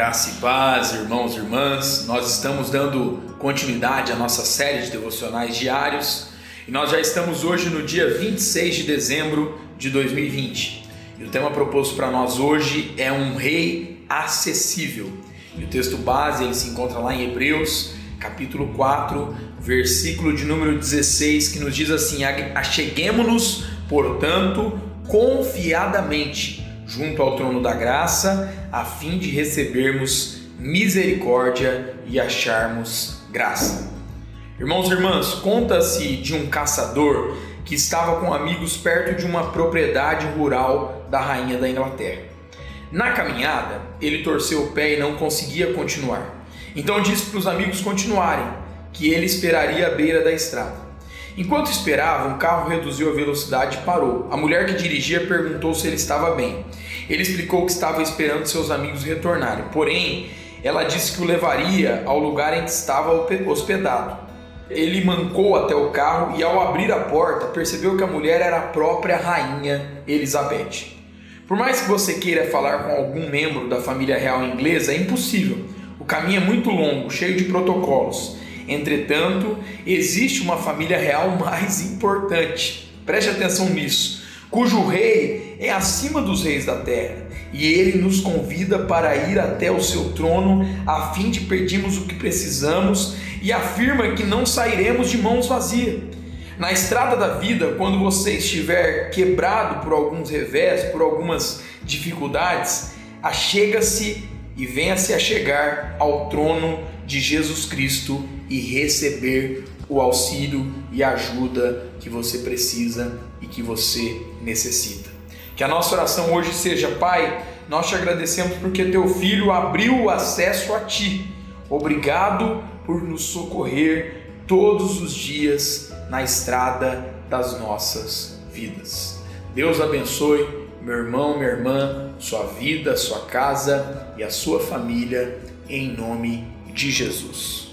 Graça e paz, irmãos e irmãs. Nós estamos dando continuidade à nossa série de devocionais diários e nós já estamos hoje no dia 26 de dezembro de 2020. E o tema proposto para nós hoje é um rei acessível. E o texto base ele se encontra lá em Hebreus, capítulo 4, versículo de número 16, que nos diz assim: Acheguemo-nos, portanto, confiadamente junto ao trono da graça, a fim de recebermos misericórdia e acharmos graça. Irmãos e irmãs, conta-se de um caçador que estava com amigos perto de uma propriedade rural da rainha da Inglaterra. Na caminhada, ele torceu o pé e não conseguia continuar. Então disse para os amigos continuarem, que ele esperaria à beira da estrada. Enquanto esperava, um carro reduziu a velocidade e parou. A mulher que dirigia perguntou se ele estava bem. Ele explicou que estava esperando seus amigos retornarem, porém, ela disse que o levaria ao lugar em que estava hospedado. Ele mancou até o carro e, ao abrir a porta, percebeu que a mulher era a própria rainha Elizabeth. Por mais que você queira falar com algum membro da família real inglesa, é impossível. O caminho é muito longo, cheio de protocolos. Entretanto, existe uma família real mais importante. Preste atenção nisso. Cujo rei é acima dos reis da terra, e ele nos convida para ir até o seu trono a fim de pedirmos o que precisamos e afirma que não sairemos de mãos vazias. Na estrada da vida, quando você estiver quebrado por alguns revés, por algumas dificuldades, achega-se e venha-se a chegar ao trono de Jesus Cristo e receber o auxílio e ajuda que você precisa e que você necessita. Que a nossa oração hoje seja, Pai, nós te agradecemos porque teu filho abriu o acesso a ti. Obrigado por nos socorrer todos os dias na estrada das nossas vidas. Deus abençoe meu irmão, minha irmã, sua vida, sua casa e a sua família, em nome de Jesus.